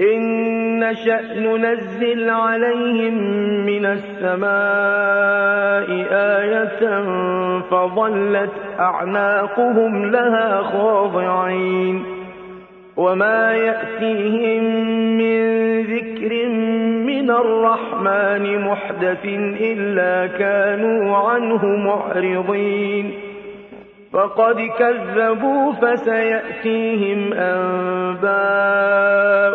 إن نشأ ننزل عليهم من السماء آية فظلت أعناقهم لها خاضعين وما يأتيهم من ذكر من الرحمن محدث إلا كانوا عنه معرضين فقد كذبوا فسيأتيهم أنباء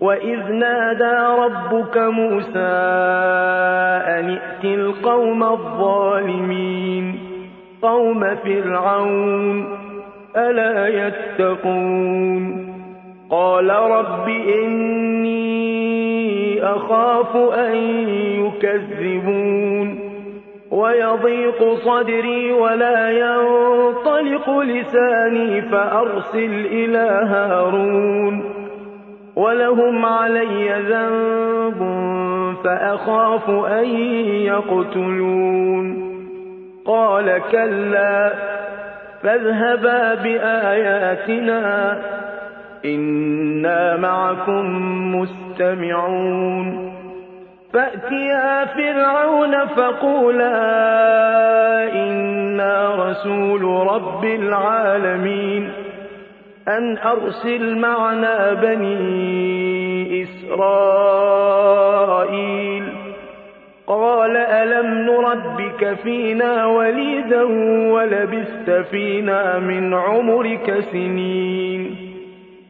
وإذ نادى ربك موسى أن ائت القوم الظالمين قوم فرعون ألا يتقون قال رب إني أخاف أن يكذبون ويضيق صدري ولا ينطلق لساني فأرسل إلى هارون ولهم علي ذنب فأخاف أن يقتلون قال كلا فاذهبا بآياتنا إنا معكم مستمعون فأتيا فرعون فقولا إنا رسول رب العالمين أن أرسل معنا بني إسرائيل. قال ألم نربك فينا وليدا ولبست فينا من عمرك سنين؟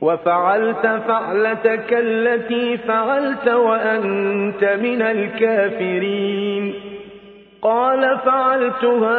وفعلت فعلتك التي فعلت وأنت من الكافرين. قال فعلتها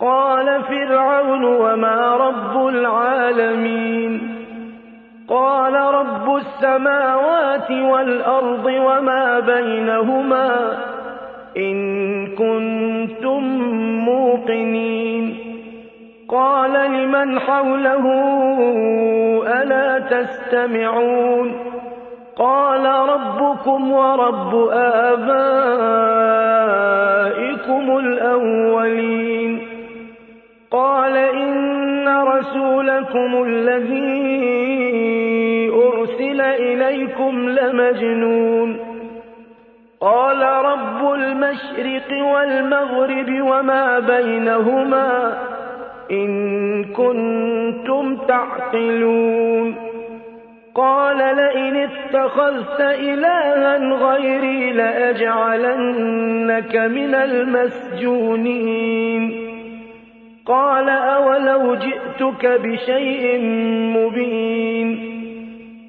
قال فرعون وما رب العالمين قال رب السماوات والأرض وما بينهما إن كنتم موقنين قال لمن حوله ألا تستمعون قال ربكم ورب آبائكم الأولين رسولكم الذي أرسل إليكم لمجنون. قال رب المشرق والمغرب وما بينهما إن كنتم تعقلون. قال لئن اتخذت إلها غيري لأجعلنك من المسجونين. أولو جئتك بشيء مبين.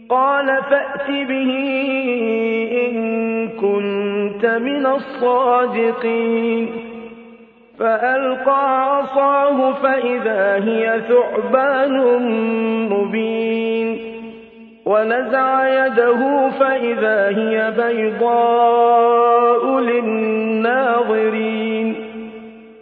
قال فأت به إن كنت من الصادقين. فألقى عصاه فإذا هي ثعبان مبين. ونزع يده فإذا هي بيضاء للناظرين.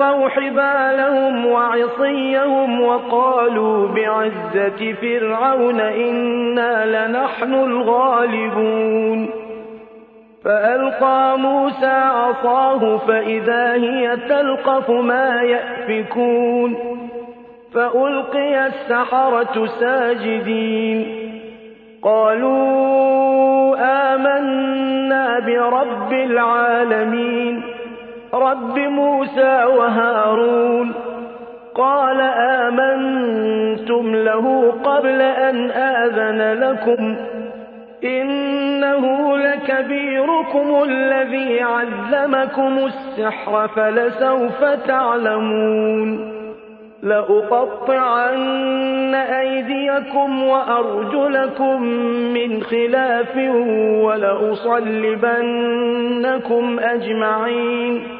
فألقوا حبالهم وعصيهم وقالوا بعزة فرعون إنا لنحن الغالبون. فألقى موسى عصاه فإذا هي تلقف ما يأفكون. فألقي السحرة ساجدين. قالوا آمنا برب العالمين. رب موسى وهارون قال آمنتم له قبل أن آذن لكم إنه لكبيركم الذي علمكم السحر فلسوف تعلمون لأقطعن أيديكم وأرجلكم من خلاف ولأصلبنكم أجمعين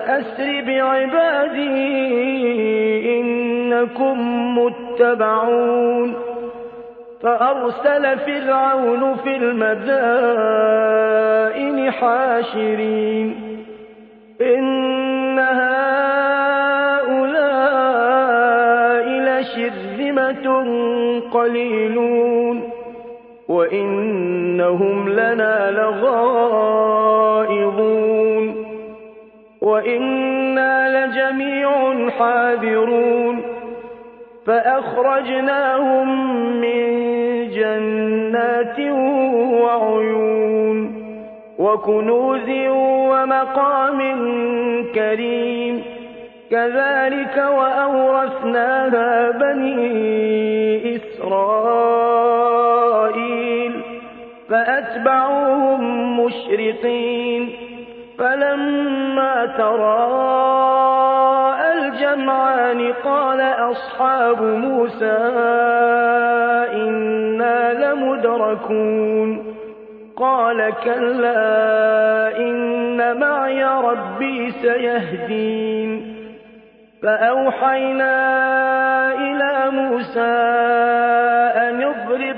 أسر بعبادي إنكم متبعون فأرسل فرعون في المدائن حاشرين إن هؤلاء لشرذمة قليلون وإنهم لنا لغائظون وإنا لجميع حاذرون فأخرجناهم من جنات وعيون وكنوز ومقام كريم كذلك وأورثناها بني إسرائيل فأتبعوهم مشرقين فلما تراءى الجمعان قال أصحاب موسى إنا لمدركون. قال كلا إن معي ربي سيهدين. فأوحينا إلى موسى أن اضرب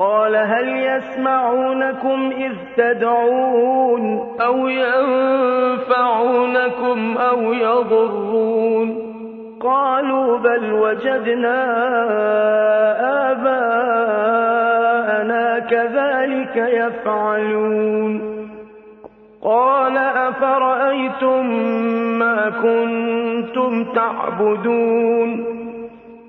قال هل يسمعونكم إذ تدعون أو ينفعونكم أو يضرون قالوا بل وجدنا آباءنا كذلك يفعلون قال أفرأيتم ما كنتم تعبدون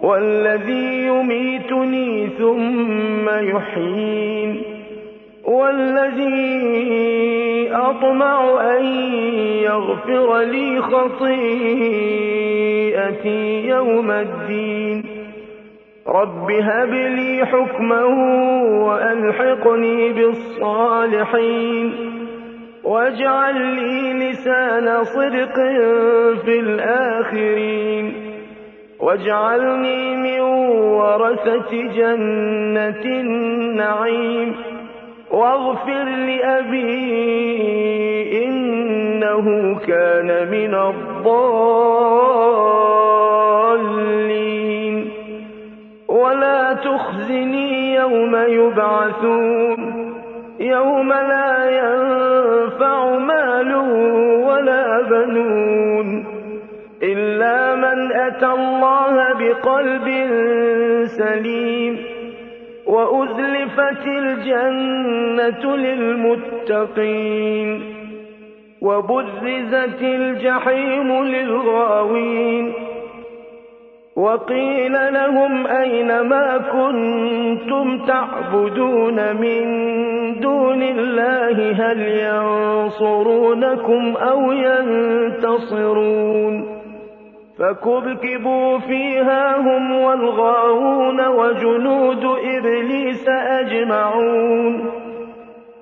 والذي يميتني ثم يحيين والذي أطمع أن يغفر لي خطيئتي يوم الدين رب هب لي حكما وألحقني بالصالحين واجعل لي لسان صدق في الآخرين واجعلني من ورثة جنة النعيم. واغفر لأبي إنه كان من الضالين. ولا تخزني يوم يبعثون. يوم لا ينفع مال ولا بنون. من أتى الله بقلب سليم وأزلفت الجنة للمتقين وبرزت الجحيم للغاوين وقيل لهم أين ما كنتم تعبدون من دون الله هل ينصرونكم أو ينتصرون فكبكبوا فيها هم والغاوون وجنود إبليس أجمعون.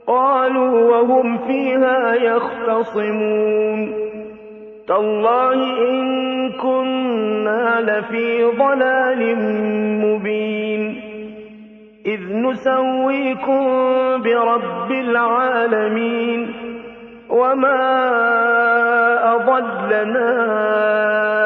قالوا وهم فيها يختصمون. تالله إن كنا لفي ضلال مبين. إذ نسويكم برب العالمين. وما أضلنا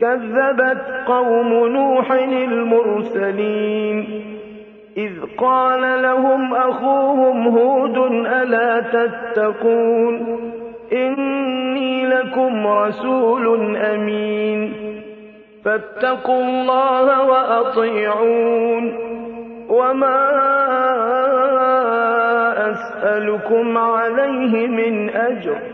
كذبت قوم نوح المرسلين. إذ قال لهم أخوهم هود ألا تتقون؟ إني لكم رسول أمين. فاتقوا الله وأطيعون. وما أسألكم عليه من أجر.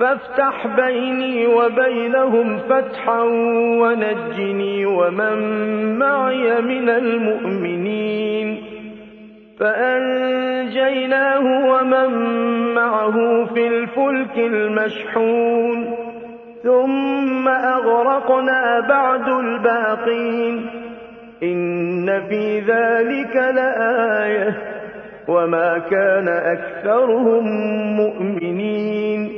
فافتح بيني وبينهم فتحا ونجني ومن معي من المؤمنين. فَأَنجَيْنَاهُ وَمَن مَّعَهُ فِي الْفُلْكِ الْمَشْحُونِ. ثُمَّ أَغْرَقْنَا بَعْدُ الْبَاقِينَ. إِنَّ فِي ذَٰلِكَ لَآيَةً ۖ. وَمَا كَانَ أَكْثَرُهُم مُّؤْمِنِينَ.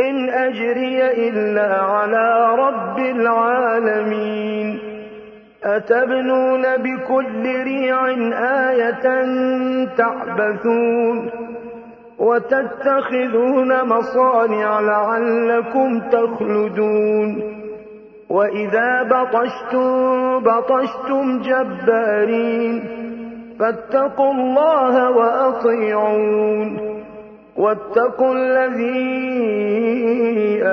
إِنْ أَجْرِيَ إِلَّا عَلَىٰ رَبِّ الْعَالَمِينَ. أَتَبْنُونَ بِكُلِّ رِيعٍ آيَةً تَعْبَثُونَ وَتَتَّخِذُونَ مَصَانِعَ لَعَلَّكُمْ تَخْلُدُونَ. وَإِذَا بَطَشْتُم بَطَشْتُمْ جَبَّارِينَ. فَاتَّقُوا اللَّهَ وَأَطِيعُونِ. وَاتَّقُوا الَّذِي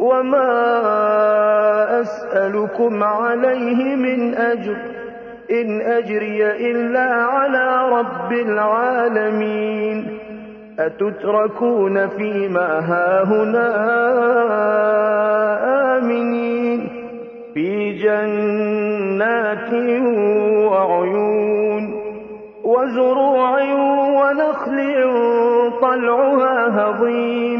وَمَا أَسْأَلُكُمْ عَلَيْهِ مِنْ أَجْرٍ ۖ إِنْ أَجْرِيَ إِلَّا عَلَىٰ رَبِّ الْعَالَمِينَ أَتُتْرَكُونَ فِي مَا هَاهُنَا آمِنِينَ فِي جَنَّاتٍ وَعُيُونٍ وَزُرُوعٍ وَنَخْلٍ طَلْعُهَا هَضِيمٌ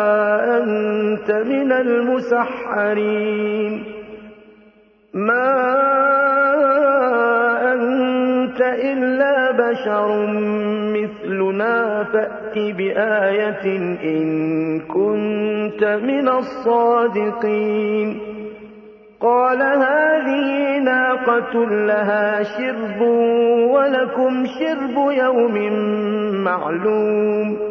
الْمُسَحَّرِينَ. مَا أَنتَ إِلَّا بَشَرٌ مِّثْلُنَا فَأْتِ بِآيَةٍ إِن كُنتَ مِنَ الصَّادِقِينَ. قَالَ هَٰذِهِ نَاقَةٌ لَّهَا شِرْبٌ وَلَكُمْ شِرْبُ يَوْمٍ مَّعْلُومٍ.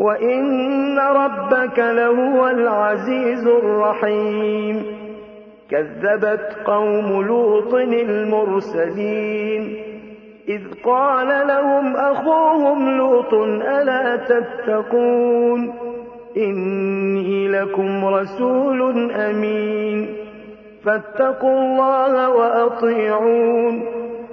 وَإِنَّ رَبَّكَ لَهُوَ الْعَزِيزُ الرَّحِيمُ كَذَّبَتْ قَوْمُ لُوطٍ الْمُرْسَلِينَ إِذْ قَالَ لَهُمْ أَخُوهُمْ لُوطٌ أَلَا تَتَّقُونَ إِنِّي لَكُمْ رَسُولٌ أَمِينٌ فَاتَّقُوا اللَّهَ وَأَطِيعُونِ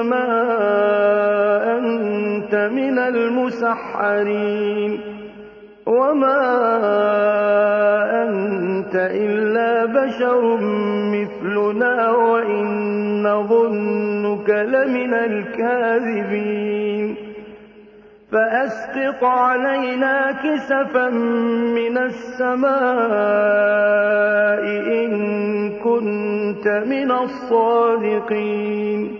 إنما أنت من المسحرين. وما أنت إلا بشر مثلنا وإن نظنك لمن الكاذبين. فأسقط علينا كسفا من السماء إن كنت من الصادقين.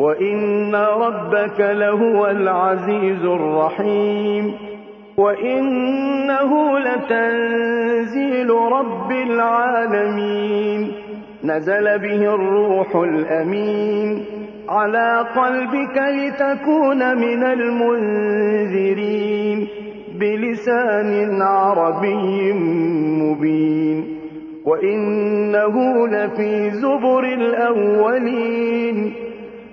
وإن ربك لهو العزيز الرحيم وإنه لتنزيل رب العالمين نزل به الروح الأمين على قلبك لتكون من المنذرين بلسان عربي مبين وإنه لفي زبر الأولين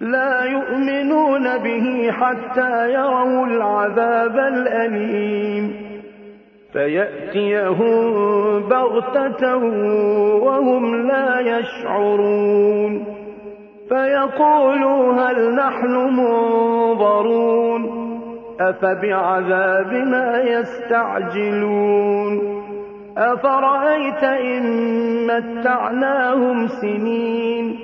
لا يؤمنون به حتى يروا العذاب الأليم. فيأتيهم بغتة وهم لا يشعرون. فيقولوا هل نحن منظرون؟ أفبعذابنا يستعجلون؟ أفرأيت إن متعناهم سنين؟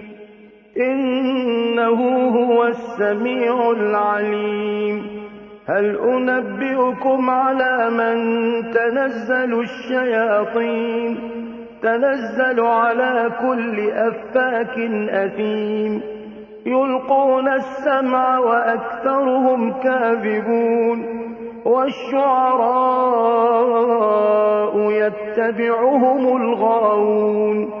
إنه هو السميع العليم. هل أنبئكم على من تنزل الشياطين؟ تنزل على كل أفاك أثيم. يلقون السمع وأكثرهم كاذبون. والشعراء يتبعهم الغاوون.